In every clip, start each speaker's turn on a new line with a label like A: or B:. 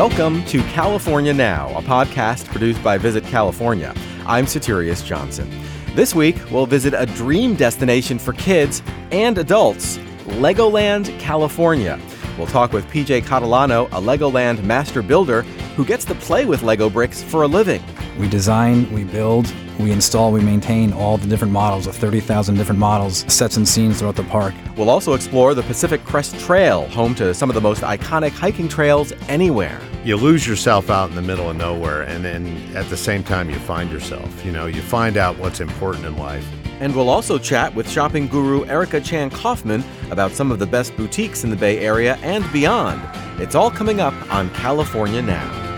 A: Welcome to California Now, a podcast produced by Visit California. I'm Soterios Johnson. This week, we'll visit a dream destination for kids and adults Legoland, California. We'll talk with PJ Catalano, a Legoland master builder who gets to play with Lego bricks for a living.
B: We design, we build, we install, we maintain all the different models, the 30,000 different models, sets and scenes throughout the park.
A: We'll also explore the Pacific Crest Trail, home to some of the most iconic hiking trails anywhere.
C: You lose yourself out in the middle of nowhere, and then at the same time, you find yourself. You know, you find out what's important in life.
A: And we'll also chat with shopping guru Erica Chan Coffman about some of the best boutiques in the Bay Area and beyond. It's all coming up on California Now.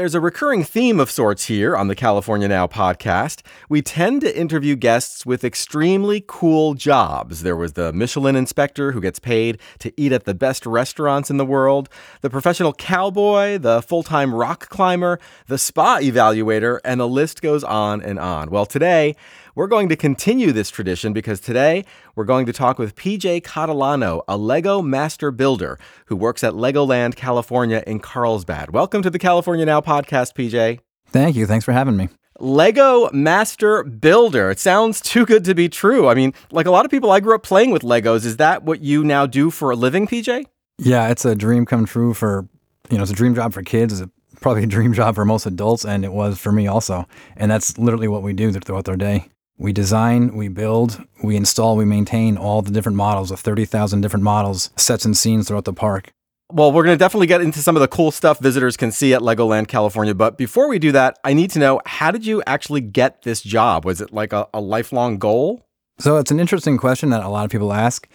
A: There's a recurring theme of sorts here on the California Now podcast. We tend to interview guests with extremely cool jobs. There was the Michelin inspector who gets paid to eat at the best restaurants in the world, the professional cowboy, the full time rock climber, the spa evaluator, and the list goes on and on. Well, today, we're going to continue this tradition because today we're going to talk with PJ Catalano, a Lego master builder who works at Legoland California in Carlsbad. Welcome to the California Now podcast, PJ.
B: Thank you. Thanks for having me.
A: Lego Master Builder. It sounds too good to be true. I mean, like a lot of people, I grew up playing with Legos. Is that what you now do for a living, PJ?
B: Yeah, it's a dream come true for, you know, it's a dream job for kids. It's probably a dream job for most adults, and it was for me also. And that's literally what we do throughout our day. We design, we build, we install, we maintain all the different models, the 30,000 different models, sets and scenes throughout the park.
A: Well, we're going to definitely get into some of the cool stuff visitors can see at Legoland California. But before we do that, I need to know how did you actually get this job? Was it like a, a lifelong goal?
B: So it's an interesting question that a lot of people ask.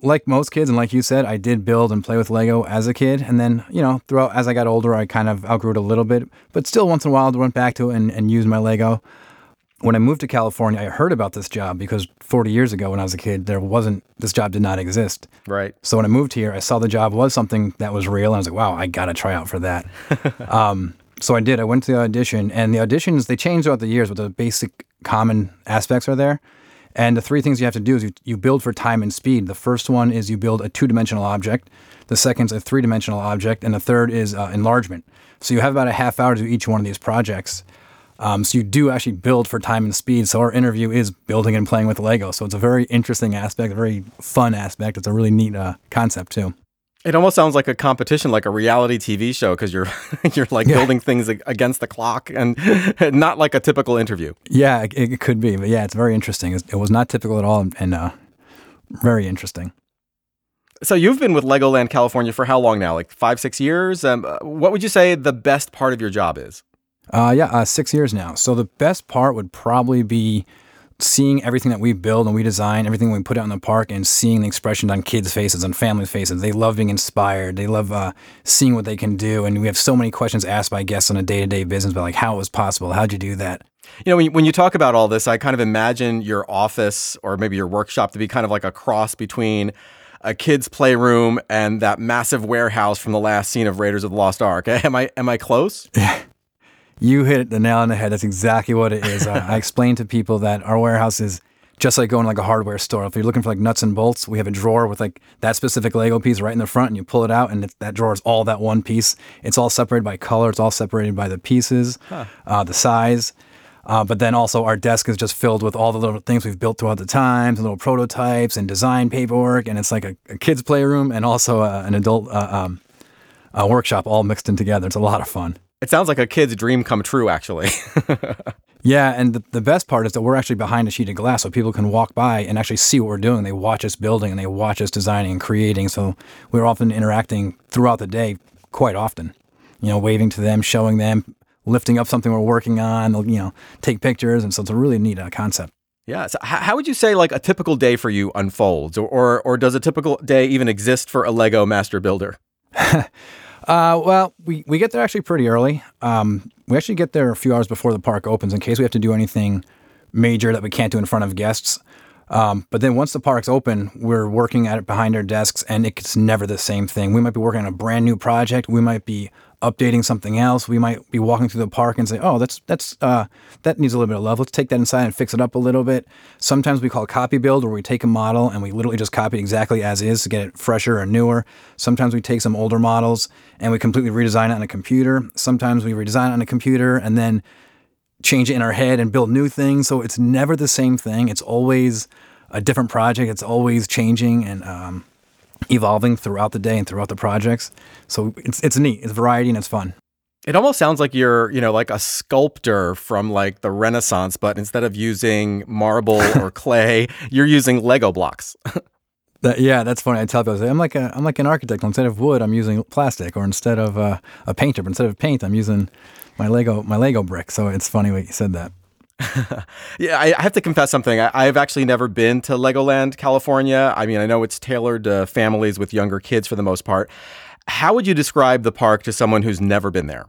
B: Like most kids, and like you said, I did build and play with Lego as a kid. And then, you know, throughout as I got older, I kind of outgrew it a little bit. But still, once in a while, I went back to it and, and used my Lego when I moved to California, I heard about this job because 40 years ago when I was a kid, there wasn't, this job did not exist.
A: Right.
B: So when I moved here, I saw the job was something that was real. And I was like, wow, I got to try out for that. um, so I did. I went to the audition, and the auditions, they change throughout the years, but the basic common aspects are there. And the three things you have to do is you, you build for time and speed. The first one is you build a two dimensional object, the second is a three dimensional object, and the third is uh, enlargement. So you have about a half hour to do each one of these projects. Um, so you do actually build for time and speed. So our interview is building and playing with Lego. So it's a very interesting aspect, a very fun aspect. It's a really neat uh, concept too.
A: It almost sounds like a competition, like a reality TV show, because you're you're like yeah. building things against the clock, and not like a typical interview.
B: Yeah, it, it could be, but yeah, it's very interesting. It was not typical at all, and uh, very interesting.
A: So you've been with Legoland California for how long now? Like five, six years. Um, uh, what would you say the best part of your job is?
B: Uh, yeah, uh, six years now. So the best part would probably be seeing everything that we build and we design, everything we put out in the park, and seeing the expression on kids' faces and families' faces. They love being inspired. They love uh, seeing what they can do. And we have so many questions asked by guests on a day to day business about like how it was possible, how'd you do that?
A: You know, when you, when you talk about all this, I kind of imagine your office or maybe your workshop to be kind of like a cross between a kid's playroom and that massive warehouse from the last scene of Raiders of the Lost Ark. Am I am I close?
B: You hit the nail on the head. That's exactly what it is. uh, I explain to people that our warehouse is just like going to like a hardware store. If you're looking for like nuts and bolts, we have a drawer with like that specific Lego piece right in the front, and you pull it out, and that drawer is all that one piece. It's all separated by color. It's all separated by the pieces, huh. uh, the size. Uh, but then also our desk is just filled with all the little things we've built throughout the times, little prototypes and design paperwork, and it's like a, a kid's playroom and also a, uh, an adult uh, um, workshop all mixed in together. It's a lot of fun.
A: It sounds like a kid's dream come true, actually.
B: yeah, and the, the best part is that we're actually behind a sheet of glass, so people can walk by and actually see what we're doing. They watch us building and they watch us designing and creating. So we're often interacting throughout the day, quite often. You know, waving to them, showing them, lifting up something we're working on. They'll, you know, take pictures, and so it's a really neat uh, concept.
A: Yeah. So how would you say like a typical day for you unfolds, or, or or does a typical day even exist for a Lego master builder?
B: Uh, well, we, we get there actually pretty early. Um, we actually get there a few hours before the park opens in case we have to do anything major that we can't do in front of guests. Um, but then once the park's open, we're working at it behind our desks, and it's never the same thing. We might be working on a brand new project. We might be updating something else. We might be walking through the park and say, "Oh, that's that's uh, that needs a little bit of love. Let's take that inside and fix it up a little bit." Sometimes we call copy build, where we take a model and we literally just copy exactly as is to get it fresher or newer. Sometimes we take some older models and we completely redesign it on a computer. Sometimes we redesign it on a computer and then change it in our head and build new things. So it's never the same thing. It's always a different project. It's always changing and um, evolving throughout the day and throughout the projects. So it's it's neat. It's variety and it's fun.
A: It almost sounds like you're, you know, like a sculptor from like the Renaissance, but instead of using marble or clay, you're using Lego blocks.
B: That, yeah, that's funny. I tell people, I'm like a, I'm like an architect. Instead of wood, I'm using plastic, or instead of uh, a painter, but instead of paint, I'm using my Lego, my Lego brick. So it's funny what you said that.
A: yeah, I, have to confess something. I, have actually never been to Legoland, California. I mean, I know it's tailored to families with younger kids for the most part. How would you describe the park to someone who's never been there?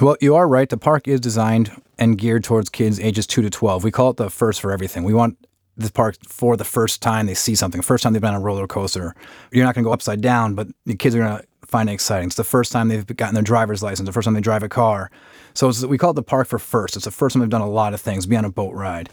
B: Well, you are right. The park is designed and geared towards kids ages 2 to 12. We call it the first for everything. We want this park for the first time they see something, first time they've been on a roller coaster. You're not going to go upside down, but the kids are going to find it exciting. It's the first time they've gotten their driver's license, the first time they drive a car. So we call it the park for first. It's the first time they've done a lot of things, be on a boat ride.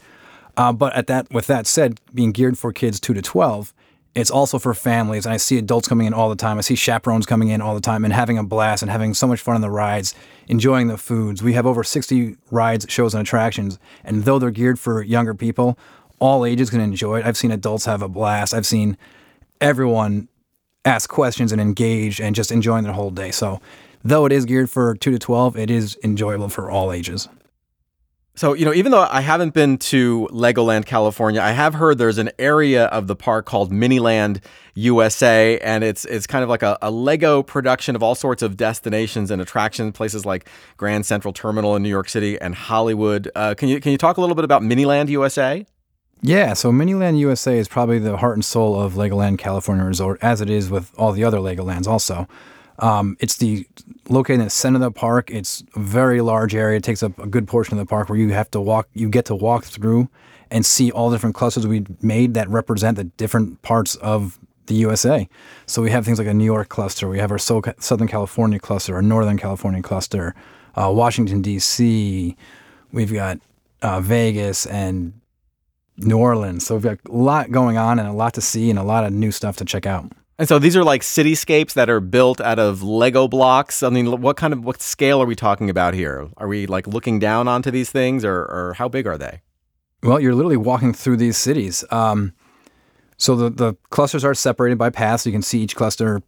B: Uh, but at that, with that said, being geared for kids two to twelve, it's also for families. And I see adults coming in all the time. I see chaperones coming in all the time and having a blast and having so much fun on the rides, enjoying the foods. We have over 60 rides, shows, and attractions. And though they're geared for younger people, all ages can enjoy it. I've seen adults have a blast. I've seen everyone ask questions and engage and just enjoying their whole day. So, though it is geared for 2 to 12, it is enjoyable for all ages.
A: So, you know, even though I haven't been to Legoland, California, I have heard there's an area of the park called Miniland USA, and it's it's kind of like a, a Lego production of all sorts of destinations and attractions, places like Grand Central Terminal in New York City and Hollywood. Uh, can you can you talk a little bit about Miniland USA?
B: Yeah, so Miniland USA is probably the heart and soul of Legoland California Resort, as it is with all the other Legolands also. Um, it's the located in the center of the park. It's a very large area. It takes up a good portion of the park where you have to walk. You get to walk through and see all the different clusters we made that represent the different parts of the USA. So we have things like a New York cluster. We have our Southern California cluster, our Northern California cluster, uh, Washington D.C. We've got uh, Vegas and New Orleans. So we've got a lot going on and a lot to see and a lot of new stuff to check out.
A: And so these are like cityscapes that are built out of Lego blocks. I mean, what kind of what scale are we talking about here? Are we like looking down onto these things, or, or how big are they?
B: Well, you're literally walking through these cities. Um, so the the clusters are separated by paths. You can see each cluster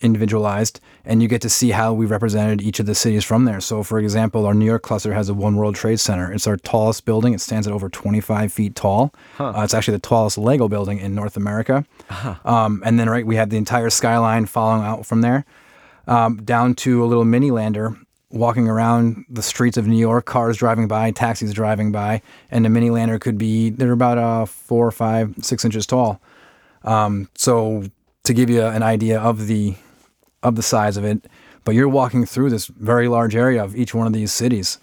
B: individualized and you get to see how we represented each of the cities from there. So, for example, our New York cluster has a One World Trade Center. It's our tallest building. It stands at over 25 feet tall. Huh. Uh, it's actually the tallest Lego building in North America. Uh-huh. Um, and then, right, we have the entire skyline following out from there um, down to a little mini lander walking around the streets of New York, cars driving by, taxis driving by, and the mini lander could be they're about uh, four or five, six inches tall. Um, so to give you an idea of the of the size of it, but you're walking through this very large area of each one of these cities.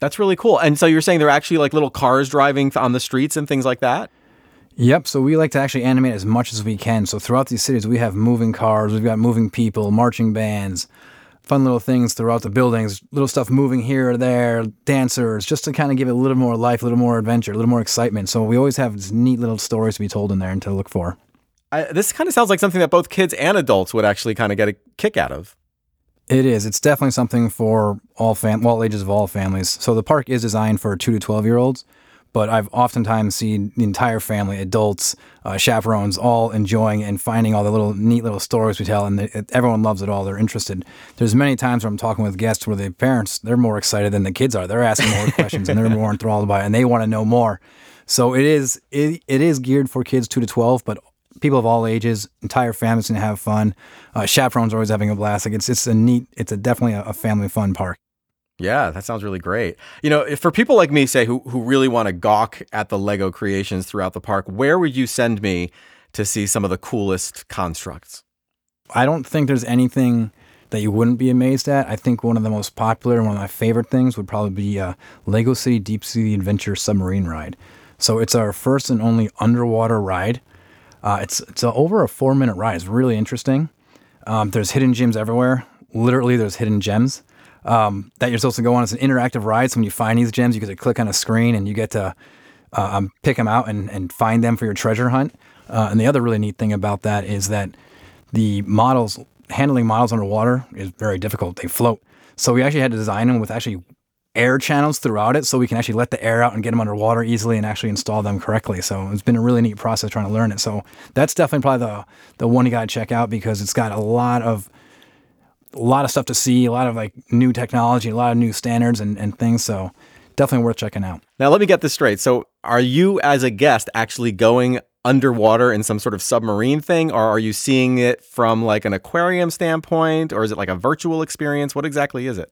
A: That's really cool. And so you're saying there are actually like little cars driving on the streets and things like that?
B: Yep. So we like to actually animate as much as we can. So throughout these cities, we have moving cars, we've got moving people, marching bands, fun little things throughout the buildings, little stuff moving here or there, dancers, just to kind of give it a little more life, a little more adventure, a little more excitement. So we always have these neat little stories to be told in there and to look for.
A: I, this kind of sounds like something that both kids and adults would actually kind of get a kick out of.
B: It is. It's definitely something for all fam, all ages of all families. So the park is designed for two to twelve year olds, but I've oftentimes seen the entire family, adults, uh, chaperones, all enjoying and finding all the little neat little stories we tell, and they, everyone loves it all. They're interested. There's many times where I'm talking with guests where the parents they're more excited than the kids are. They're asking more questions and they're more enthralled by it, and they want to know more. So it is it, it is geared for kids two to twelve, but people of all ages, entire families can have fun. Uh, chaperones are always having a blast. Like it's it's a neat, it's a definitely a, a family fun park.
A: Yeah, that sounds really great. You know, for people like me, say who who really want to gawk at the Lego creations throughout the park, where would you send me to see some of the coolest constructs?
B: I don't think there's anything that you wouldn't be amazed at. I think one of the most popular and one of my favorite things would probably be uh, Lego City Deep Sea Adventure Submarine Ride. So it's our first and only underwater ride. Uh, it's it's a, over a four minute ride. It's really interesting. Um, there's hidden gems everywhere. Literally, there's hidden gems um, that you're supposed to go on. It's an interactive ride. So when you find these gems, you get to click on a screen and you get to uh, um, pick them out and, and find them for your treasure hunt. Uh, and the other really neat thing about that is that the models, handling models underwater is very difficult. They float. So we actually had to design them with actually air channels throughout it so we can actually let the air out and get them underwater easily and actually install them correctly. So it's been a really neat process trying to learn it. So that's definitely probably the the one you got to check out because it's got a lot of a lot of stuff to see, a lot of like new technology, a lot of new standards and, and things. So definitely worth checking out.
A: Now, let me get this straight. So, are you as a guest actually going underwater in some sort of submarine thing, or are you seeing it from like an aquarium standpoint, or is it like a virtual experience? What exactly is it?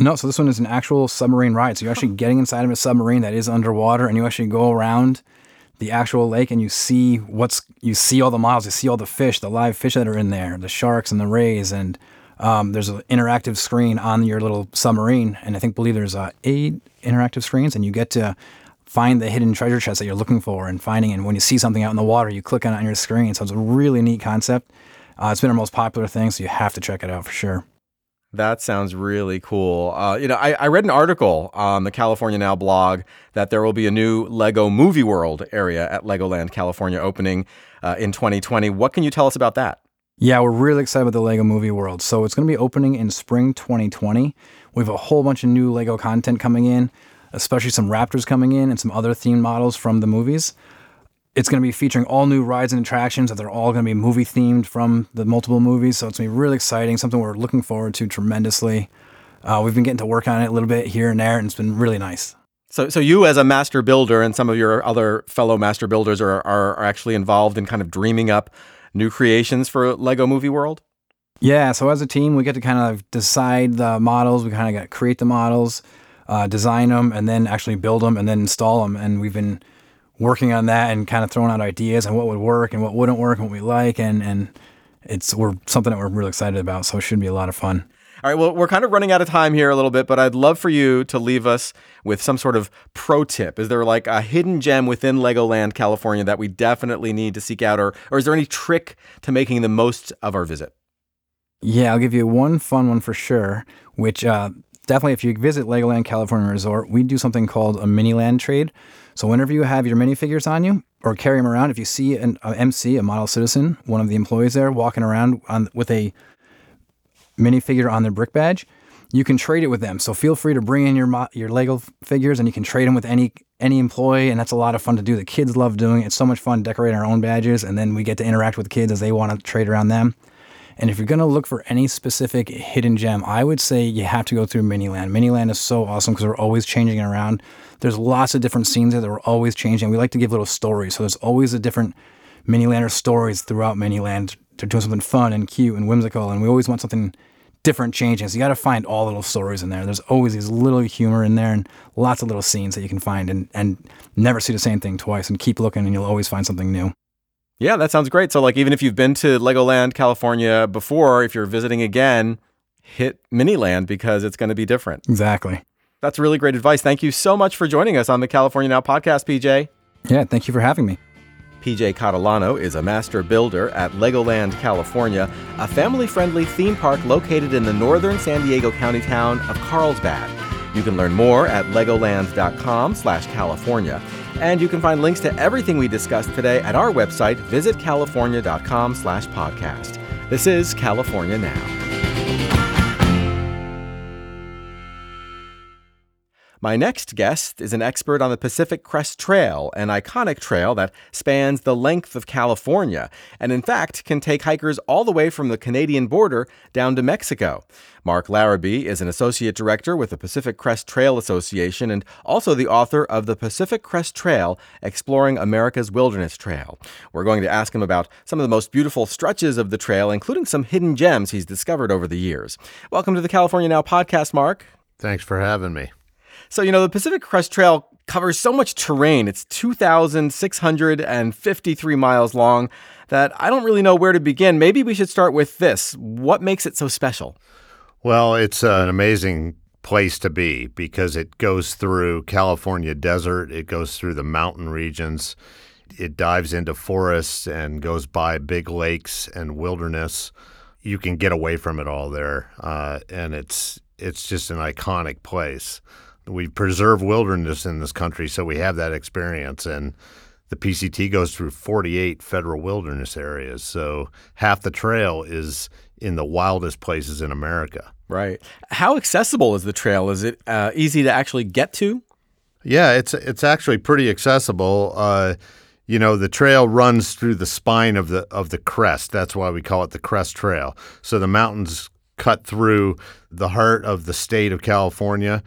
B: No, so this one is an actual submarine ride. So you're actually getting inside of a submarine that is underwater, and you actually go around the actual lake and you see what's you see all the miles, you see all the fish, the live fish that are in there, the sharks and the rays, and um, there's an interactive screen on your little submarine, and I think believe there's uh, eight interactive screens, and you get to find the hidden treasure chest that you're looking for and finding. And when you see something out in the water, you click on it on your screen. So it's a really neat concept. Uh, it's been our most popular thing, so you have to check it out for sure.
A: That sounds really cool. Uh, you know, I, I, read an article on the California Now blog that there will be a new Lego Movie World area at Legoland California opening uh, in 2020. What can you tell us about that?
B: Yeah, we're really excited about the Lego Movie World. So it's going to be opening in spring 2020. We have a whole bunch of new Lego content coming in, especially some Raptors coming in and some other themed models from the movies. It's going to be featuring all new rides and attractions that they're all going to be movie themed from the multiple movies. So it's going to be really exciting, something we're looking forward to tremendously. Uh, we've been getting to work on it a little bit here and there, and it's been really nice.
A: So, so you as a master builder and some of your other fellow master builders are, are, are actually involved in kind of dreaming up new creations for Lego Movie World?
B: Yeah, so as a team, we get to kind of decide the models. We kind of get create the models, uh, design them, and then actually build them and then install them. And we've been working on that and kind of throwing out ideas on what would work and what wouldn't work and what we like. And and it's we're something that we're really excited about. So it should be a lot of fun.
A: All right, well, we're kind of running out of time here a little bit, but I'd love for you to leave us with some sort of pro tip. Is there like a hidden gem within Legoland California that we definitely need to seek out, or, or is there any trick to making the most of our visit?
B: Yeah, I'll give you one fun one for sure, which uh, definitely if you visit Legoland California Resort, we do something called a mini land trade. So whenever you have your minifigures on you or carry them around, if you see an MC, a model citizen, one of the employees there walking around on, with a minifigure on their brick badge, you can trade it with them. So feel free to bring in your your Lego figures, and you can trade them with any any employee, and that's a lot of fun to do. The kids love doing it. It's so much fun decorating our own badges, and then we get to interact with the kids as they want to trade around them. And if you're gonna look for any specific hidden gem, I would say you have to go through Miniland. Miniland is so awesome because we're always changing it around. There's lots of different scenes there that we're always changing. We like to give little stories, so there's always a different Minilander stories throughout Miniland. They're doing something fun and cute and whimsical, and we always want something different changing. So You got to find all the little stories in there. There's always these little humor in there and lots of little scenes that you can find and, and never see the same thing twice and keep looking and you'll always find something new.
A: Yeah, that sounds great. So like even if you've been to Legoland California before, if you're visiting again, hit Miniland because it's going to be different.
B: Exactly.
A: That's really great advice. Thank you so much for joining us on the California Now podcast, PJ.
B: Yeah, thank you for having me.
A: PJ Catalano is a master builder at Legoland, California, a family friendly theme park located in the northern San Diego County town of Carlsbad. You can learn more at legoland.com slash California. And you can find links to everything we discussed today at our website, visitcalifornia.com slash podcast. This is California Now. My next guest is an expert on the Pacific Crest Trail, an iconic trail that spans the length of California and, in fact, can take hikers all the way from the Canadian border down to Mexico. Mark Larabee is an associate director with the Pacific Crest Trail Association and also the author of The Pacific Crest Trail Exploring America's Wilderness Trail. We're going to ask him about some of the most beautiful stretches of the trail, including some hidden gems he's discovered over the years. Welcome to the California Now podcast, Mark.
C: Thanks for having me.
A: So, you know, the Pacific Crest Trail covers so much terrain. It's 2,653 miles long. that I don't really know where to begin. Maybe we should start with this. What makes it so special?
C: Well, it's an amazing place to be because it goes through California desert, it goes through the mountain regions, it dives into forests and goes by big lakes and wilderness. You can get away from it all there, uh, and it's it's just an iconic place. We preserve wilderness in this country, so we have that experience. And the PCT goes through 48 federal wilderness areas, so half the trail is in the wildest places in America.
A: Right. How accessible is the trail? Is it uh, easy to actually get to?
C: Yeah, it's it's actually pretty accessible. Uh, you know, the trail runs through the spine of the of the crest. That's why we call it the Crest Trail. So the mountains cut through the heart of the state of California.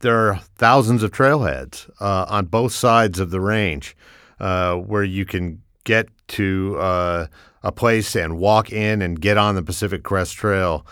C: There are thousands of trailheads uh, on both sides of the range uh, where you can get to uh, a place and walk in and get on the Pacific Crest Trail.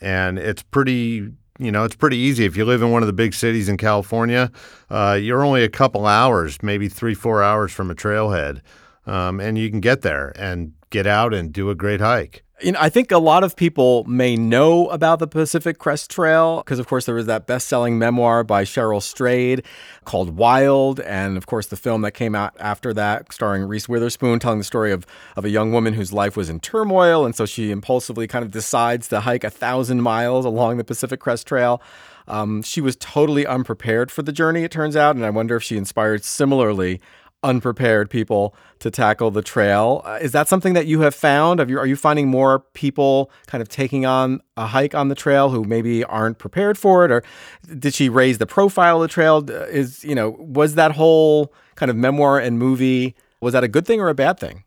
C: And it's pretty you know, it's pretty easy. If you live in one of the big cities in California, uh, you're only a couple hours, maybe three, four hours from a trailhead, um, and you can get there and get out and do a great hike.
A: You know, I think a lot of people may know about the Pacific Crest Trail because, of course, there was that best selling memoir by Cheryl Strayed called Wild. And, of course, the film that came out after that, starring Reese Witherspoon, telling the story of, of a young woman whose life was in turmoil. And so she impulsively kind of decides to hike a thousand miles along the Pacific Crest Trail. Um, she was totally unprepared for the journey, it turns out. And I wonder if she inspired similarly unprepared people to tackle the trail. Uh, is that something that you have found? Have you, are you finding more people kind of taking on a hike on the trail who maybe aren't prepared for it, or did she raise the profile of the trail? Is you know was that whole kind of memoir and movie was that a good thing or a bad thing?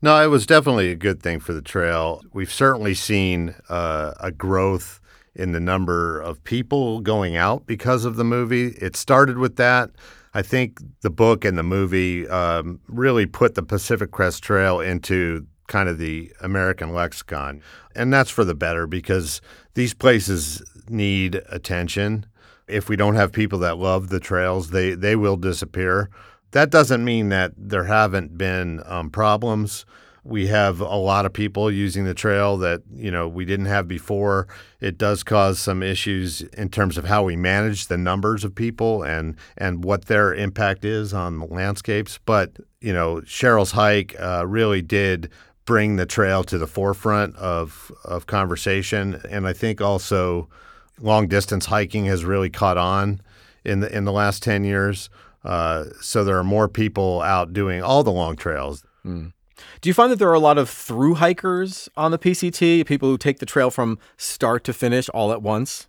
C: No, it was definitely a good thing for the trail. We've certainly seen uh, a growth in the number of people going out because of the movie. It started with that. I think the book and the movie um, really put the Pacific Crest Trail into kind of the American lexicon. And that's for the better because these places need attention. If we don't have people that love the trails, they, they will disappear. That doesn't mean that there haven't been um, problems. We have a lot of people using the trail that you know we didn't have before. It does cause some issues in terms of how we manage the numbers of people and and what their impact is on the landscapes. But you know, Cheryl's hike uh, really did bring the trail to the forefront of of conversation, and I think also long distance hiking has really caught on in the in the last ten years. Uh, so there are more people out doing all the long trails.
A: Mm. Do you find that there are a lot of through hikers on the PCT, people who take the trail from start to finish all at once?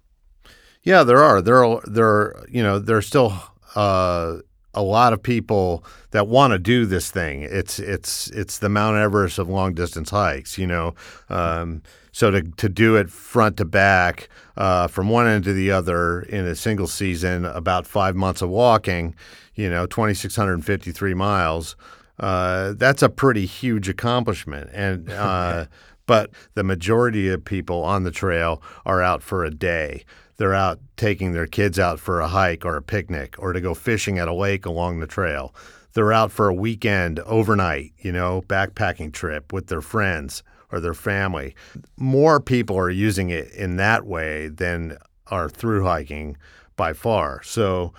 C: Yeah, there are. There are. There are. You know, there's still uh, a lot of people that want to do this thing. It's it's it's the Mount Everest of long distance hikes. You know, um, so to to do it front to back uh, from one end to the other in a single season, about five months of walking. You know, 2,653 miles uh, that's a pretty huge accomplishment. And uh, but the majority of people on the trail are out for a day. They're out taking their kids out for a hike or a picnic or to go fishing at a lake along the trail. They're out for a weekend overnight, you know, backpacking trip with their friends or their family. More people are using it in that way than are through hiking by far. So,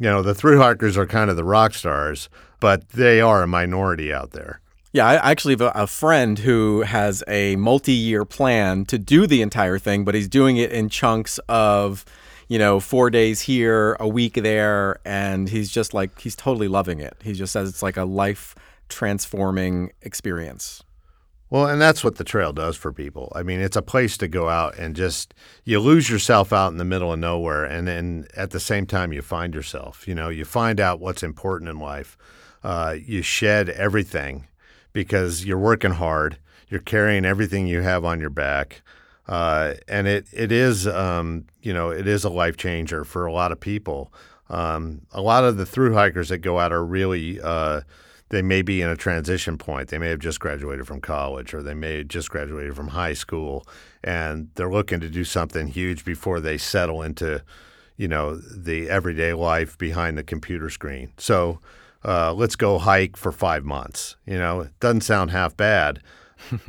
C: you know, the through hikers are kind of the rock stars but they are a minority out there.
A: Yeah, I actually have a friend who has a multi year plan to do the entire thing, but he's doing it in chunks of, you know, four days here, a week there. And he's just like, he's totally loving it. He just says it's like a life transforming experience.
C: Well, and that's what the trail does for people. I mean, it's a place to go out and just you lose yourself out in the middle of nowhere, and then at the same time you find yourself. You know, you find out what's important in life uh, you shed everything because you're working hard. You're carrying everything you have on your back. Uh, and it, it is, um, you know, it is a life changer for a lot of people. Um, a lot of the through hikers that go out are really, uh, they may be in a transition point. They may have just graduated from college or they may have just graduated from high school and they're looking to do something huge before they settle into, you know, the everyday life behind the computer screen. So, uh, let's go hike for five months. You know, it doesn't sound half bad.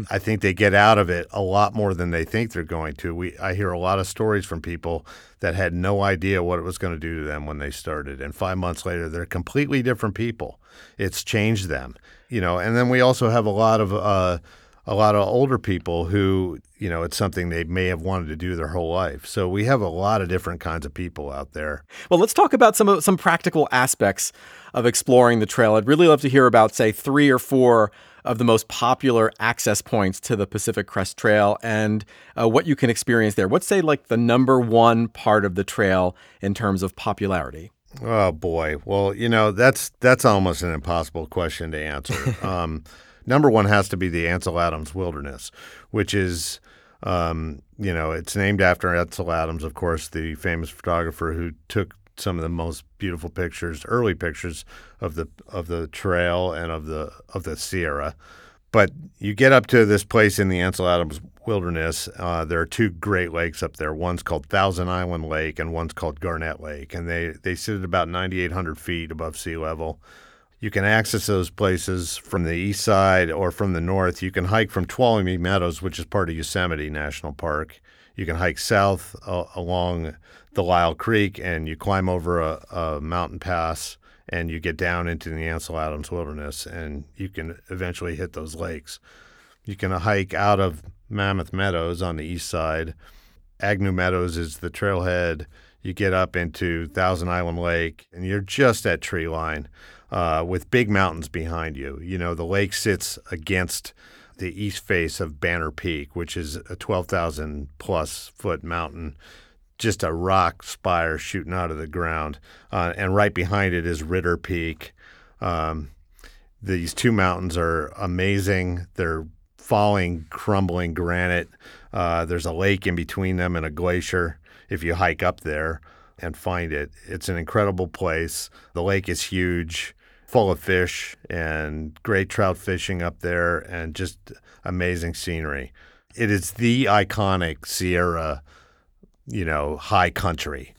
C: I think they get out of it a lot more than they think they're going to. We I hear a lot of stories from people that had no idea what it was going to do to them when they started, and five months later, they're completely different people. It's changed them, you know. And then we also have a lot of uh, a lot of older people who, you know, it's something they may have wanted to do their whole life. So we have a lot of different kinds of people out there.
A: Well, let's talk about some of, some practical aspects of exploring the trail. I'd really love to hear about, say, three or four of the most popular access points to the Pacific Crest Trail and uh, what you can experience there. What's, say, like the number one part of the trail in terms of popularity?
C: Oh boy. Well, you know that's that's almost an impossible question to answer. um, number one has to be the Ansel Adams Wilderness, which is, um, you know, it's named after Ansel Adams, of course, the famous photographer who took some of the most beautiful pictures, early pictures of the of the trail and of the of the Sierra. But you get up to this place in the Ansel Adams Wilderness. Uh, there are two great lakes up there. One's called Thousand Island Lake, and one's called Garnet Lake, and they they sit at about 9,800 feet above sea level. You can access those places from the east side or from the north. You can hike from Tuolumne Meadows, which is part of Yosemite National Park. You can hike south uh, along the Lyell Creek and you climb over a, a, mountain pass and you get down into the Ansel Adams Wilderness and you can eventually hit those lakes. You can hike out of Mammoth Meadows on the east side. Agnew Meadows is the trailhead. You get up into Thousand Island Lake and you're just at tree line uh, with big mountains behind you. You know, the lake sits against the east face of Banner Peak, which is a 12,000 plus foot mountain, just a rock spire shooting out of the ground. Uh, and right behind it is Ritter Peak. Um, these two mountains are amazing. They're falling, crumbling granite. Uh, there's a lake in between them and a glacier if you hike up there and find it. It's an incredible place. The lake is huge full of fish and great trout fishing up there and just amazing scenery. It is the iconic Sierra, you know, high country.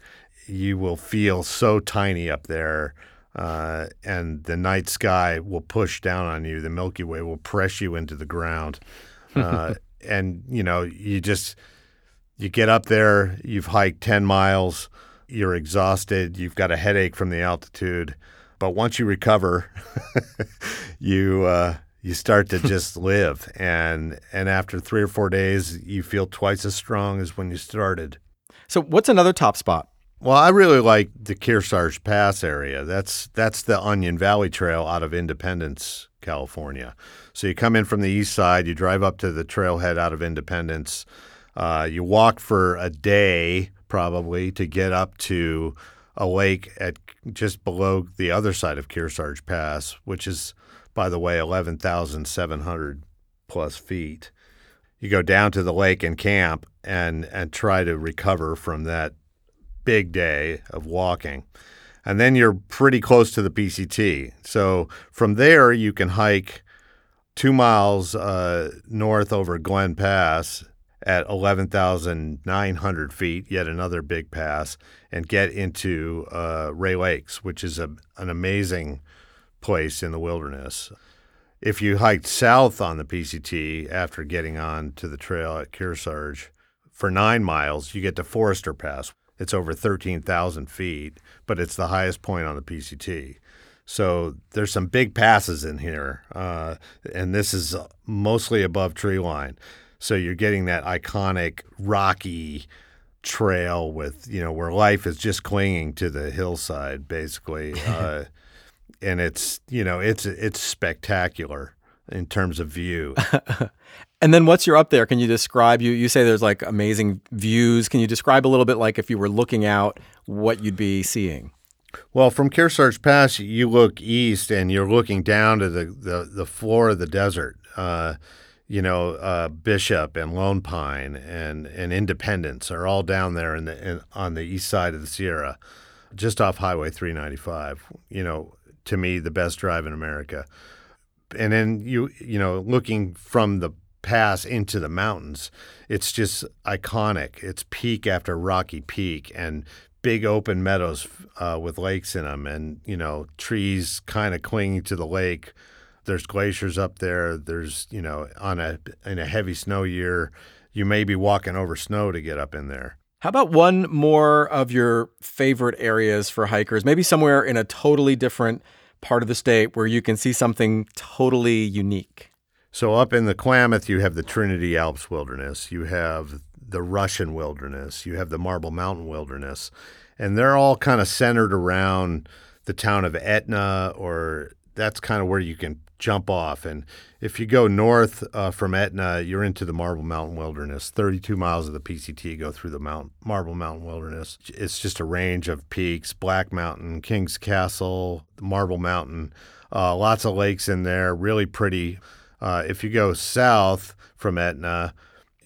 C: You will feel so tiny up there. Uh, and the night sky will push down on you. The Milky Way will press you into the ground. Uh, and, you know, you just, you get up there, you've hiked 10 miles, you're exhausted, you've got a headache from the altitude but once you recover, you uh, you start to just live, and and after three or four days, you feel twice as strong as when you started.
A: So, what's another top spot?
C: Well, I really like the Kearsarge Pass area. That's that's the Onion Valley Trail out of Independence, California. So you come in from the east side, you drive up to the trailhead out of Independence. Uh, you walk for a day probably to get up to a lake at just below the other side of Kearsarge Pass, which is, by the way, 11,700 plus feet. You go down to the lake and camp and, and try to recover from that big day of walking. And then you're pretty close to the PCT. So from there, you can hike two miles uh, north over Glen Pass at 11,900 feet, yet another big pass, and get into uh, Rae Lakes, which is a, an amazing place in the wilderness. If you hiked south on the PCT after getting on to the trail at Kearsarge for nine miles, you get to Forester Pass. It's over 13,000 feet, but it's the highest point on the PCT. So there's some big passes in here, uh, and this is mostly above tree line. So you're getting that iconic rocky trail with you know where life is just clinging to the hillside basically, uh, and it's you know it's it's spectacular in terms of view.
A: and then once you're up there, can you describe you you say there's like amazing views? Can you describe a little bit like if you were looking out, what you'd be seeing?
C: Well, from Kearsarge Pass, you look east and you're looking down to the, the, the floor of the desert. Uh, you know, uh, Bishop and Lone Pine and, and Independence are all down there in the in, on the east side of the Sierra, just off Highway 395. You know, to me, the best drive in America. And then you you know, looking from the pass into the mountains, it's just iconic. It's peak after rocky peak and big open meadows uh, with lakes in them, and you know trees kind of clinging to the lake. There's glaciers up there. There's you know on a in a heavy snow year, you may be walking over snow to get up in there.
A: How about one more of your favorite areas for hikers? Maybe somewhere in a totally different part of the state where you can see something totally unique.
C: So up in the Klamath, you have the Trinity Alps Wilderness. You have the Russian Wilderness. You have the Marble Mountain Wilderness. And they're all kind of centered around the town of Etna, or that's kind of where you can jump off. And if you go north uh, from Etna, you're into the Marble Mountain Wilderness. 32 miles of the PCT go through the Mount, Marble Mountain Wilderness. It's just a range of peaks Black Mountain, King's Castle, Marble Mountain, uh, lots of lakes in there, really pretty. Uh, if you go south from Etna,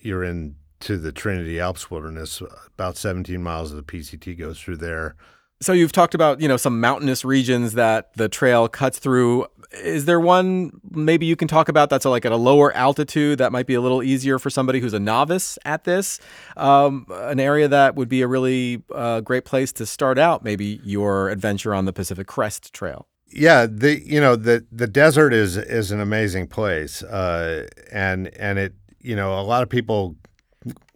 C: you're in to the Trinity Alps Wilderness. About 17 miles of the PCT goes through there.
A: So you've talked about, you know, some mountainous regions that the trail cuts through. Is there one maybe you can talk about that's like at a lower altitude that might be a little easier for somebody who's a novice at this? Um, an area that would be a really uh, great place to start out, maybe your adventure on the Pacific Crest Trail.
C: Yeah, the you know the the desert is is an amazing place, uh, and and it you know a lot of people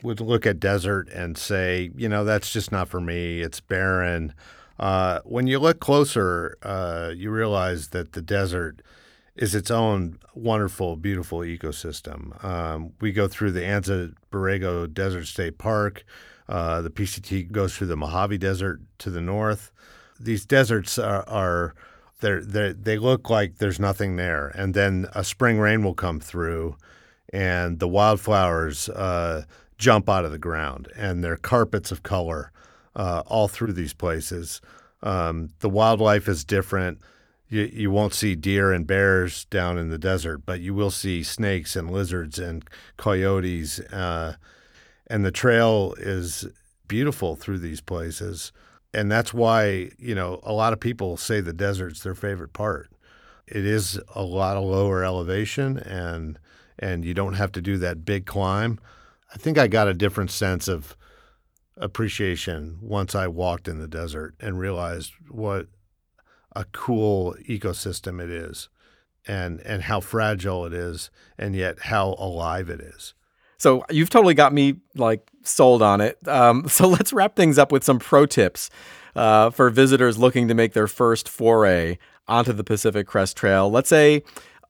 C: would look at desert and say, you know, that's just not for me. It's barren. Uh, when you look closer, uh, you realize that the desert is its own wonderful, beautiful ecosystem. Um, we go through the Anza Borrego Desert State Park. Uh, the PCT goes through the Mojave Desert to the north. These deserts are, are they're, they're, they look like there's nothing there, and then a spring rain will come through, and the wildflowers uh, jump out of the ground, and they're carpets of color uh, all through these places. Um, the wildlife is different. You, you won't see deer and bears down in the desert, but you will see snakes and lizards and coyotes. Uh, and the trail is beautiful through these places. And that's why, you know, a lot of people say the desert's their favorite part. It is a lot of lower elevation and and you don't have to do that big climb. I think I got a different sense of appreciation once I walked in the desert and realized what a cool ecosystem it is and and how fragile it is and yet how alive it is.
A: So you've totally got me like sold on it. Um, so let's wrap things up with some pro tips uh, for visitors looking to make their first foray onto the Pacific Crest Trail. Let's say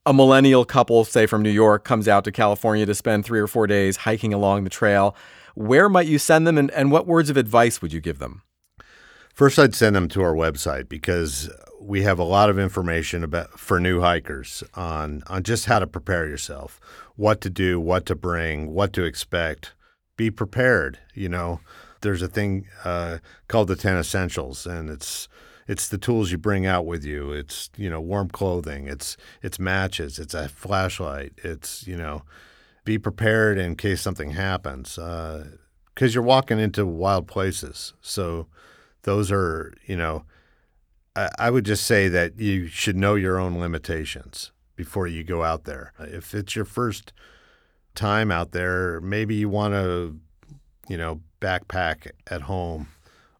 A: a millennial couple, say from New York, comes out to California to spend three or four days hiking along the trail. Where might you send them, and, and what words of advice would you give them?
C: First, I'd send them to our website because we have a lot of information about for new hikers on on just how to prepare yourself, what to do, what to bring, what to expect. Be prepared. You know, there's a thing uh, called the Ten Essentials, and it's it's the tools you bring out with you. It's you know warm clothing. It's it's matches. It's a flashlight. It's you know be prepared in case something happens because uh, you're walking into wild places. So those are you know I, I would just say that you should know your own limitations before you go out there. If it's your first time out there, maybe you want to you know backpack at home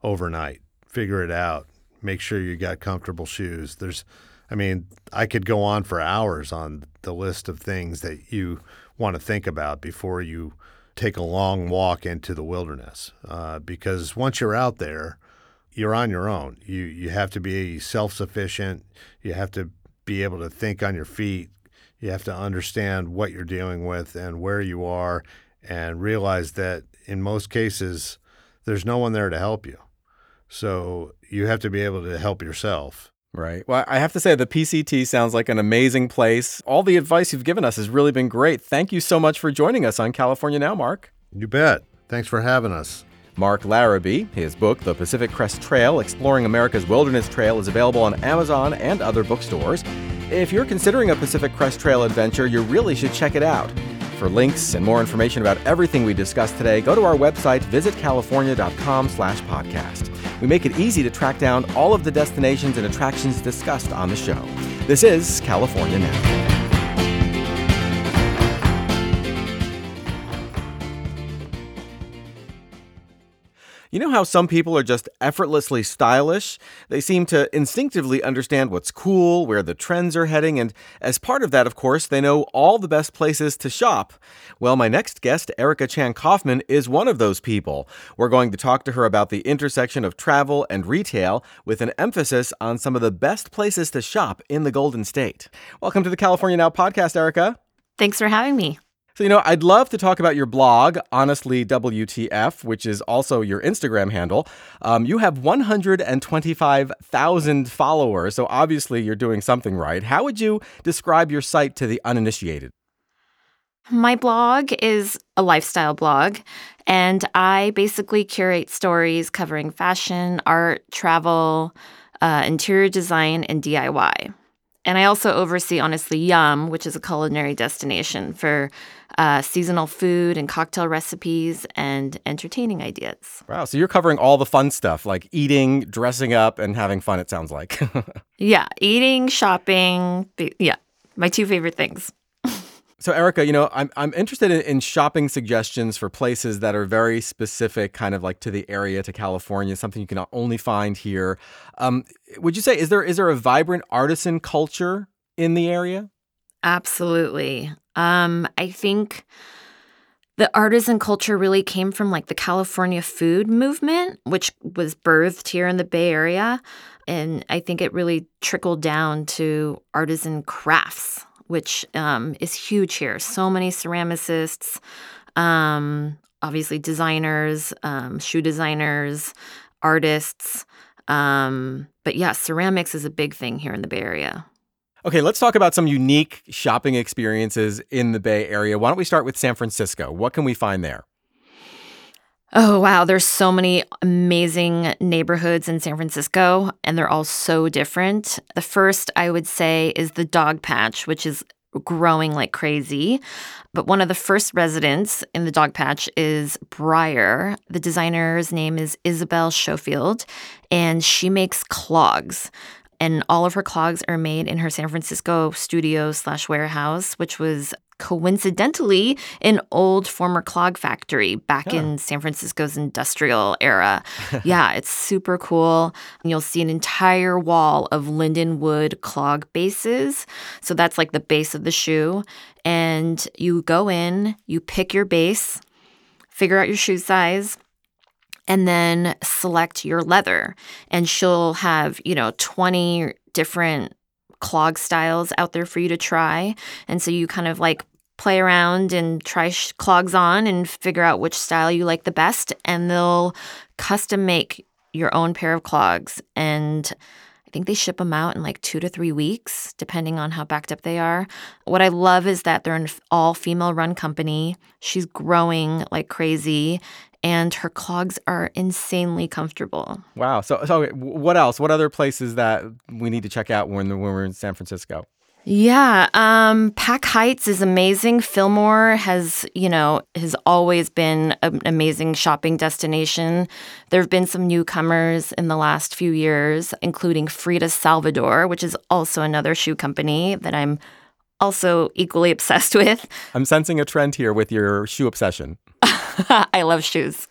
C: overnight. Figure it out make sure you got comfortable shoes. There's, I mean, I could go on for hours on the list of things that you want to think about before you take a long walk into the wilderness. Uh, because once you're out there, you're on your own. You you have to be self sufficient. You have to be able to think on your feet. You have to understand what you're dealing with and where you are, and realize that in most cases, there's no one there to help you. So you have to be able to help yourself.
A: Right. Well, I have to say, the PCT sounds like an amazing place. All the advice you've given us has really been great. Thank you so much for joining us on California Now, Mark.
C: You bet. Thanks for having us.
A: Mark Larabee. His book, The Pacific Crest Trail Exploring America's Wilderness Trail, is available on Amazon and other bookstores. If you're considering a Pacific Crest Trail adventure, you really should check it out. For links and more information about everything we discussed today, go to our website, visitcalifornia.com slash podcast. We make it easy to track down all of the destinations and attractions discussed on the show. This is California Now. You know how some people are just effortlessly stylish? They seem to instinctively understand what's cool, where the trends are heading, and as part of that, of course, they know all the best places to shop. Well, my next guest, Erica Chan Coffman, is one of those people. We're going to talk to her about the intersection of travel and retail with an emphasis on some of the best places to shop in the Golden State. Welcome to the California Now podcast, Erica.
D: Thanks for having me.
A: So, you know, I'd love to talk about your blog, Honestly WTF, which is also your Instagram handle. Um, you have 125,000 followers, so obviously you're doing something right. How would you describe your site to the uninitiated?
D: My blog is a lifestyle blog, and I basically curate stories covering fashion, art, travel, uh, interior design, and DIY. And I also oversee Honestly Yum, which is a culinary destination for uh, seasonal food and cocktail recipes and entertaining ideas.
A: Wow. So you're covering all the fun stuff like eating, dressing up, and having fun, it sounds like.
D: yeah. Eating, shopping. Yeah. My two favorite things.
A: So, Erica, you know, I'm, I'm interested in, in, shopping suggestions for places that are very specific, kind of like to the area, to California, something you can only find here. Um, would you say is there is there a vibrant artisan culture in the area?
D: Absolutely. Um, I think the artisan culture really came from like the California food movement, which was birthed here in the Bay Area. And I think it really trickled down to artisan crafts, which um, is huge here. So many ceramicists, um, obviously designers, um, shoe designers, artists. Um, but yeah, ceramics is a big thing here in the Bay Area.
A: Okay, let's talk about some unique shopping experiences in the Bay Area. Why don't we start with San Francisco? What can we find there?
D: Oh, wow. There's so many amazing neighborhoods in San Francisco, and they're all so different. The first, I would say, is the Dog Patch, which is growing like crazy. But one of the first residents in the dog patch is Bryr. The designer's name is Isabel Schofield, and she makes clogs and all of her clogs are made in her San Francisco studio slash warehouse, which was coincidentally an old former clog factory back in San Francisco's industrial era. yeah, it's super cool. And You'll see an entire wall of lindenwood clog bases. So that's like the base of the shoe. And you go in, you pick your base, figure out your shoe size and then select your leather. And she'll have, you know, 20 different clog styles out there for you to try. And so you kind of like play around and try sh- clogs on and figure out which style you like the best. And they'll custom make your own pair of clogs. And I think they ship them out in like two to three weeks, depending on how backed up they are. What I love is that they're an all female run company. She's growing like crazy and her clogs are insanely comfortable.
A: Wow. So, so what else? What other places that we need to check out when, when we're in San Francisco?
D: Yeah, um, Pac Heights is amazing. Fillmore has, you know, has always been an amazing shopping destination. There have been some newcomers in the last few years, including Freda Salvador, which is also another shoe company that I'm also equally obsessed with.
A: I'm sensing a trend here with your shoe obsession.
D: I love shoes.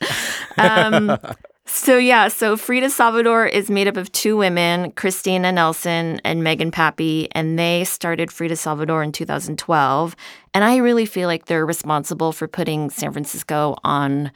D: Um, so, yeah, so Freda Salvador is made up of two women, Christina Nelson and Megan Pappy, and they started Freda Salvador in 2012. And I really feel like they're responsible for putting San Francisco on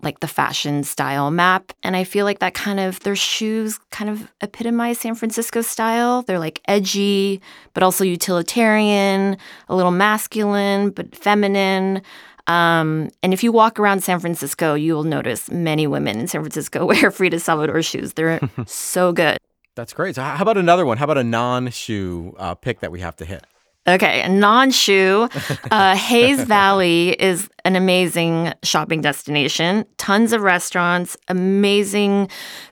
D: like the fashion style map. And I feel like that kind of, their shoes kind of epitomize San Francisco style. They're like edgy, but also utilitarian, a little masculine, but feminine. Um, and if you walk around San Francisco, you will notice many women in San Francisco wear Freda Salvador shoes. They're so good.
A: That's great. So, how about another one? How about a non shoe uh, pick that we have to hit?
D: Okay, a non shoe. Uh, Hayes Valley is an amazing shopping destination. Tons of restaurants, amazing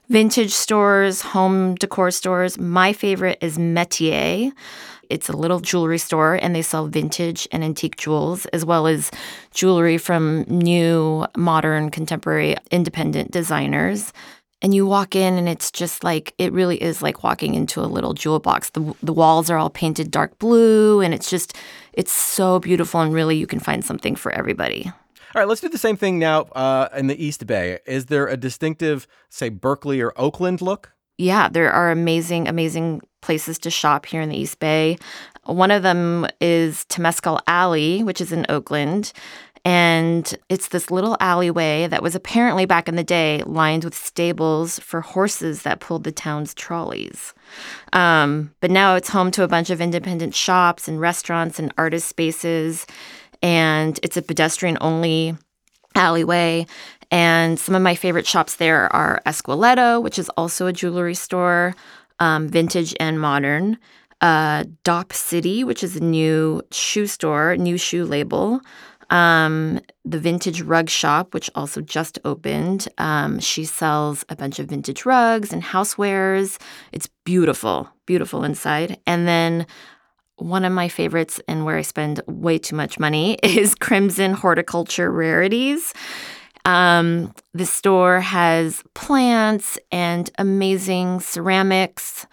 D: vintage stores, home decor stores. My favorite is Metier. It's a little jewelry store and they sell vintage and antique jewels as well as jewelry from new, modern, contemporary, independent designers. And you walk in and it's just like it really is like walking into a little jewel box. The the walls are all painted dark blue and it's just it's so beautiful and really you can find something for everybody.
A: All right, let's do the same thing now uh, in the East Bay. Is there a distinctive, say, Berkeley or Oakland look?
D: Yeah, there are amazing, amazing places to shop here in the East Bay. One of them is Temescal Alley, which is in Oakland. And it's this little alleyway that was apparently back in the day lined with stables for horses that pulled the town's trolleys. Um, but now it's home to a bunch of independent shops and restaurants and artist spaces. And it's a pedestrian only alleyway. And some of my favorite shops there are Esqueleto, which is also a jewelry store, um, vintage and modern. Uh, Dop City, which is a new shoe store, new shoe label. Um, the Vintage Rug Shop, which also just opened. Um, she sells a bunch of vintage rugs and housewares. It's beautiful, beautiful inside. And then one of my favorites and where I spend way too much money is Crimson Horticulture Rarities. Um, the store has plants and amazing ceramics,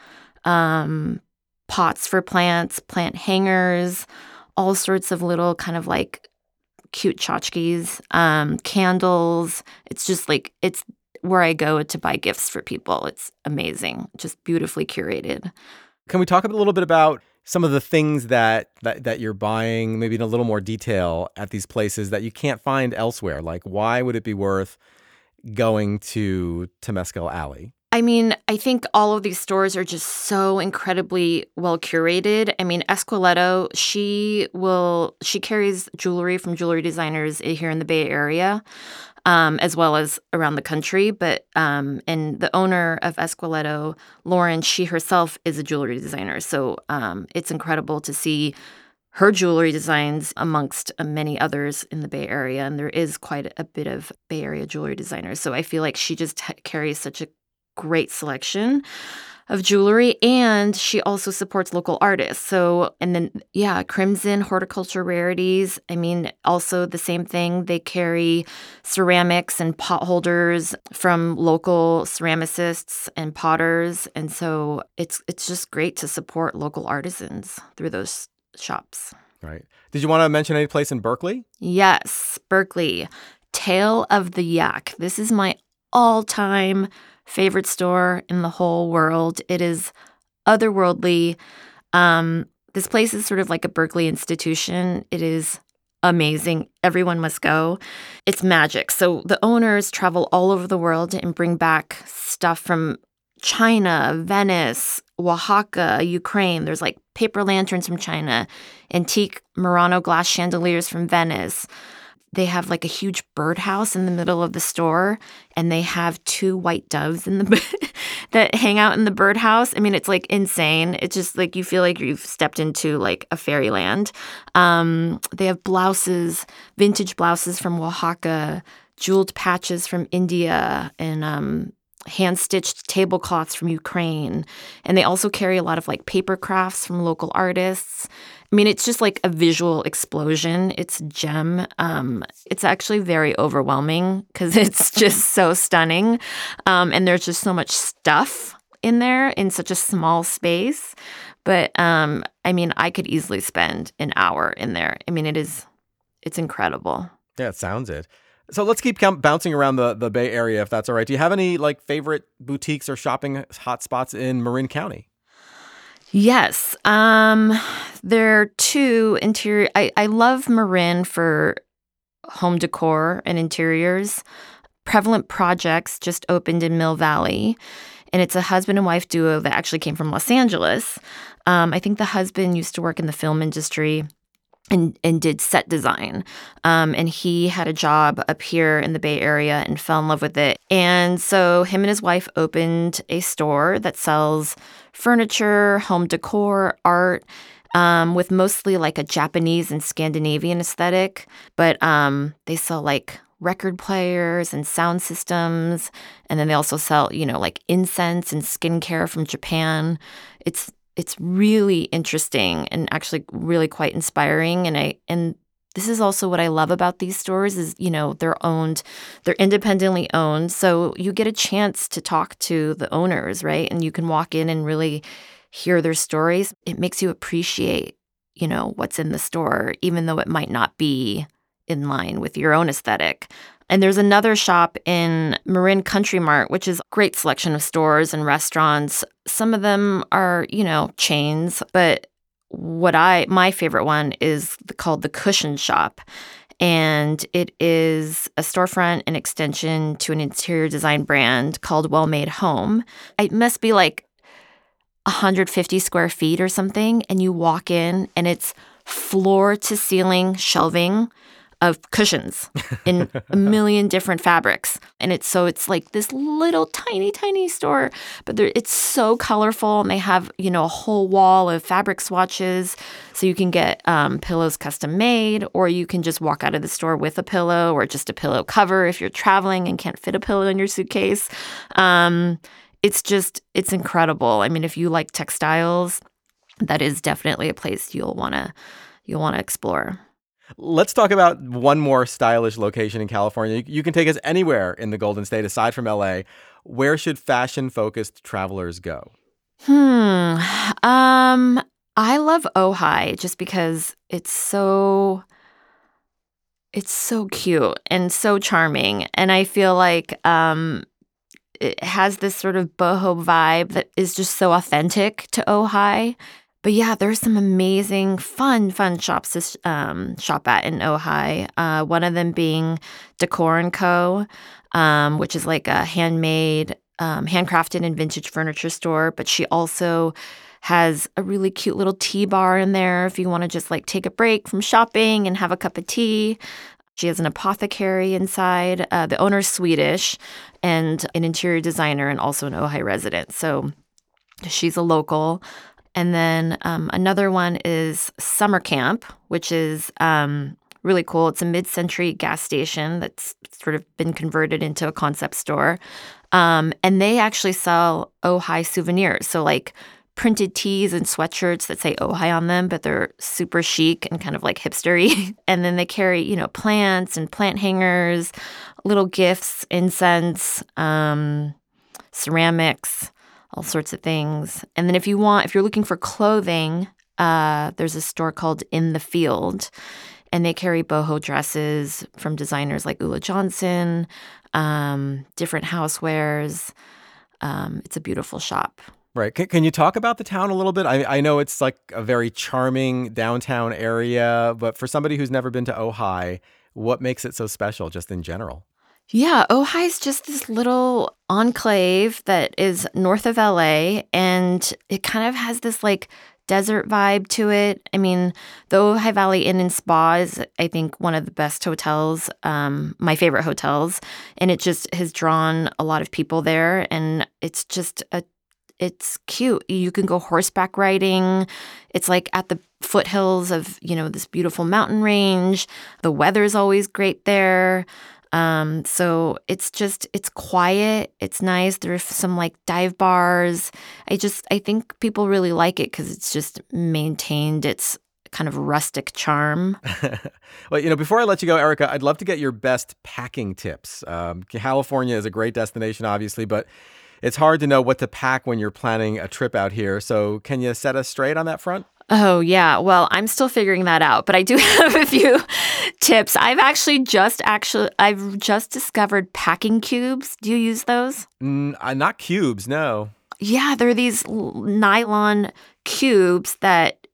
D: um, pots for plants, plant hangers, all sorts of little kind of like cute tchotchkes, um, candles. It's just like, it's where I go to buy gifts for people. It's amazing, just beautifully curated.
A: Can we talk a little bit about some of the things that, that that you're buying, maybe in a little more detail at these places that you can't find elsewhere? Like, why would it be worth going to Temescal Alley?
D: I mean, I think all of these stores are just so incredibly well curated. I mean, Esqueleto, she will she carries jewelry from jewelry designers here in the Bay Area, um, as well as around the country. But um, and the owner of Esqueleto, Lauren, she herself is a jewelry designer. So um, it's incredible to see her jewelry designs amongst many others in the Bay Area. And there is quite a bit of Bay Area jewelry designers. So I feel like she just carries such a great selection of jewelry and she also supports local artists. So, and then, yeah, Crimson Horticulture Rarities. I mean, also the same thing. They carry ceramics and pot holders from local ceramicists and potters. And so it's it's just great to support local artisans through those shops.
A: Right. Did you want to mention any place in Berkeley?
D: Yes, Berkeley. Tail of the Yak. This is my all-time favorite store in the whole world. It is otherworldly. Um, this place is sort of like a Berkeley institution. It is amazing. Everyone must go. It's magic. So the owners travel all over the world and bring back stuff from China, Venice, Oaxaca, Ukraine. There's like paper lanterns from China, antique Murano glass chandeliers from Venice they have like a huge birdhouse in the middle of the store and they have two white doves in the that hang out in the birdhouse. I mean, it's like insane. It's just like you feel like you've stepped into like a fairyland. Um, they have blouses, vintage blouses from Oaxaca, jeweled patches from India, and um, hand stitched tablecloths from Ukraine. And they also carry a lot of like paper crafts from local artists. I mean, it's just like a visual explosion. It's gem. Um, it's actually very overwhelming because it's just so stunning. Um, and there's just so much stuff in there in such a small space. But um, I mean, I could easily spend an hour in there. I mean, it is, it's incredible.
A: Yeah, it sounds it. So let's keep bouncing around the, the Bay Area if that's all right. Do you have any like favorite boutiques or shopping hotspots in Marin County?
D: Yes. Um, there are two interior. I, I love Marin for home decor and interiors. Prevalent Projects just opened in Mill Valley, and it's a husband and wife duo that actually came from Los Angeles. Um, I think the husband used to work in the film industry and, and did set design. Um, and he had a job up here in the Bay Area and fell in love with it. And so him and his wife opened a store that sells furniture, home decor, art. Um, with mostly like a Japanese and Scandinavian aesthetic, but um, they sell like record players and sound systems, and then they also sell, you know, like incense and skincare from Japan. It's it's really interesting and actually really quite inspiring and I and this is also what I love about these stores is, you know, they're owned, they're independently owned. So you get a chance to talk to the owners, right? And you can walk in and really hear their stories. It makes you appreciate, you know, what's in the store, even though it might not be in line with your own aesthetic. And there's another shop in Marin Country Mart, which is a great selection of stores and restaurants. Some of them are, you know, chains, but what I my favorite one is called the Cushion Shop. And it is a storefront and extension to an interior design brand called Well Made Home. It must be like 150 square feet or something. And you walk in and it's floor to ceiling shelving of cushions in a million different fabrics. And it's so it's like this little tiny, tiny store, but it's so colorful. And they have, you know, a whole wall of fabric swatches. So you can get um, pillows custom made, or you can just walk out of the store with a pillow or just a pillow cover if you're traveling and can't fit a pillow in your suitcase. Um, it's just, it's incredible. I mean, if you like textiles, that is definitely a place you'll want to you'll want to explore.
A: Let's talk about one more stylish location in California. You can take us anywhere in the Golden State aside from LA. Where should fashion focused travelers go?
D: Hmm. Um, I love Ojai just because it's so it's so cute and so charming. And I feel like um it has this sort of boho vibe that is just so authentic to Ojai. But yeah, there's some amazing, fun, fun shops to um, shop at in Ojai. Uh, one of them being Decor and Co., um, which is like a handmade, um, handcrafted and vintage furniture store. But she also has a really cute little tea bar in there if you want to just like take a break from shopping and have a cup of tea. She has an apothecary inside. Uh, the owner's Swedish and an interior designer and also an Ojai resident. So she's a local. And then um, another one is Summer Camp, which is um, really cool. It's a mid century gas station that's sort of been converted into a concept store. Um, and they actually sell Ojai souvenirs. So, like printed tees and sweatshirts that say Ojai on them, but they're super chic and kind of like hipstery. and then they carry, you know, plants and plant hangers, little gifts, incense, um, ceramics all sorts of things. And then if you want, if you're looking for clothing, uh, there's a store called In the Field, and they carry boho dresses from designers like Ulla Johnson, um, different housewares. Um, it's a beautiful shop.
A: Right. Can, can you talk about the town a little bit? I, I know it's like a very charming downtown area, but for somebody who's never been to Ojai, what makes it so special just in general?
D: Yeah, Ojai is just this little enclave that is north of LA, and it kind of has this like desert vibe to it. I mean, the Ojai Valley Inn and Spa is, I think, one of the best hotels, um, my favorite hotels, and it just has drawn a lot of people there, and it's just a it's cute. You can go horseback riding. It's like at the foothills of, you know, this beautiful mountain range. The weather's always great there. Um, so it's just it's quiet, it's nice. There's some like dive bars. I just I think people really like it because it's just maintained its kind of rustic charm.
A: well, you know, before I let you go, Erica, I'd love to get your best packing tips. Um, California is a great destination, obviously, but it's hard to know what to pack when you're planning a trip out here. So, can you set us straight on that front?
D: Oh, yeah. Well, I'm still figuring that out, but I do have a few tips. I've actually just actually I've just discovered packing cubes. Do you use those?
A: Mm, not cubes, no.
D: Yeah, they're these nylon cubes that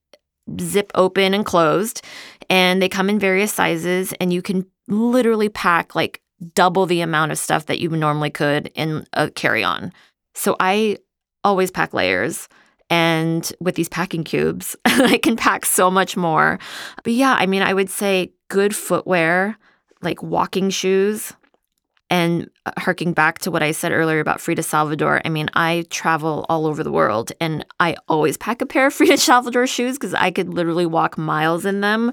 D: zip open and closed, and they come in various sizes, and you can literally pack like double the amount of stuff that you normally could in a carry on. So I always pack layers. And with these packing cubes, I can pack so much more. But yeah, I mean, I would say good footwear, like walking shoes. And uh, harking back to what I said earlier about Freda Salvador, I mean, I travel all over the world and I always pack a pair of Freda Salvador shoes because I could literally walk miles in them,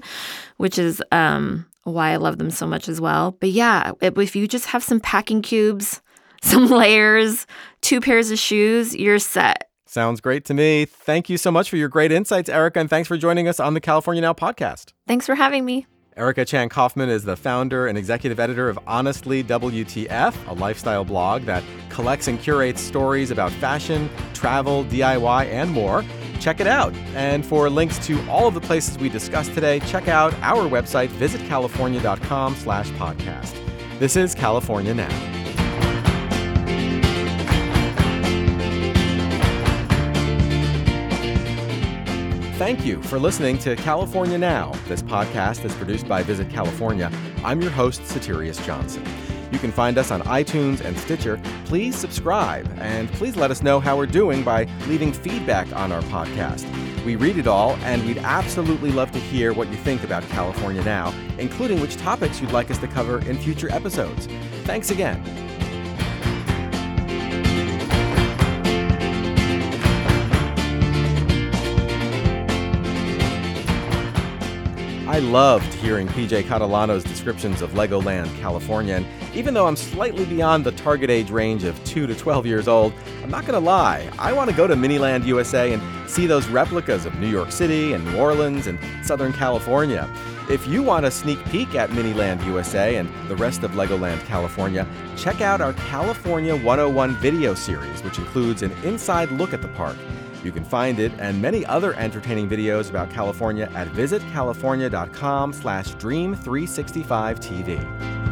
D: which is um, why I love them so much as well. But yeah, if you just have some packing cubes, some layers, two pairs of shoes, you're set.
A: Sounds great to me. Thank you so much for your great insights, Erica, and thanks for joining us on the California Now podcast.
D: Thanks for having me.
A: Erica Chan Coffman is the founder and executive editor of Honestly WTF, a lifestyle blog that collects and curates stories about fashion, travel, DIY, and more. check it out. And for links to all of the places we discussed today, check out our website, visitcalifornia.com slash podcast. This is California Now. Thank you for listening to California Now. This podcast is produced by Visit California. I'm your host, Soterios Johnson. You can find us on iTunes and Stitcher. Please subscribe and please let us know how we're doing by leaving feedback on our podcast. We read it all, and we'd absolutely love to hear what you think about California Now, including which topics you'd like us to cover in future episodes. Thanks again. I loved hearing PJ Catalano's descriptions of Legoland, California, and even though I'm slightly beyond the target age range of 2 to 12 years old, I'm not gonna lie, I want to go to Miniland USA and see those replicas of New York City and New Orleans and Southern California. If you want a sneak peek at Miniland USA and the rest of Legoland California, check out our California 101 video series, which includes an inside look at the park. You can find it and many other entertaining videos about California at visitcalifornia.com slash dream365tv.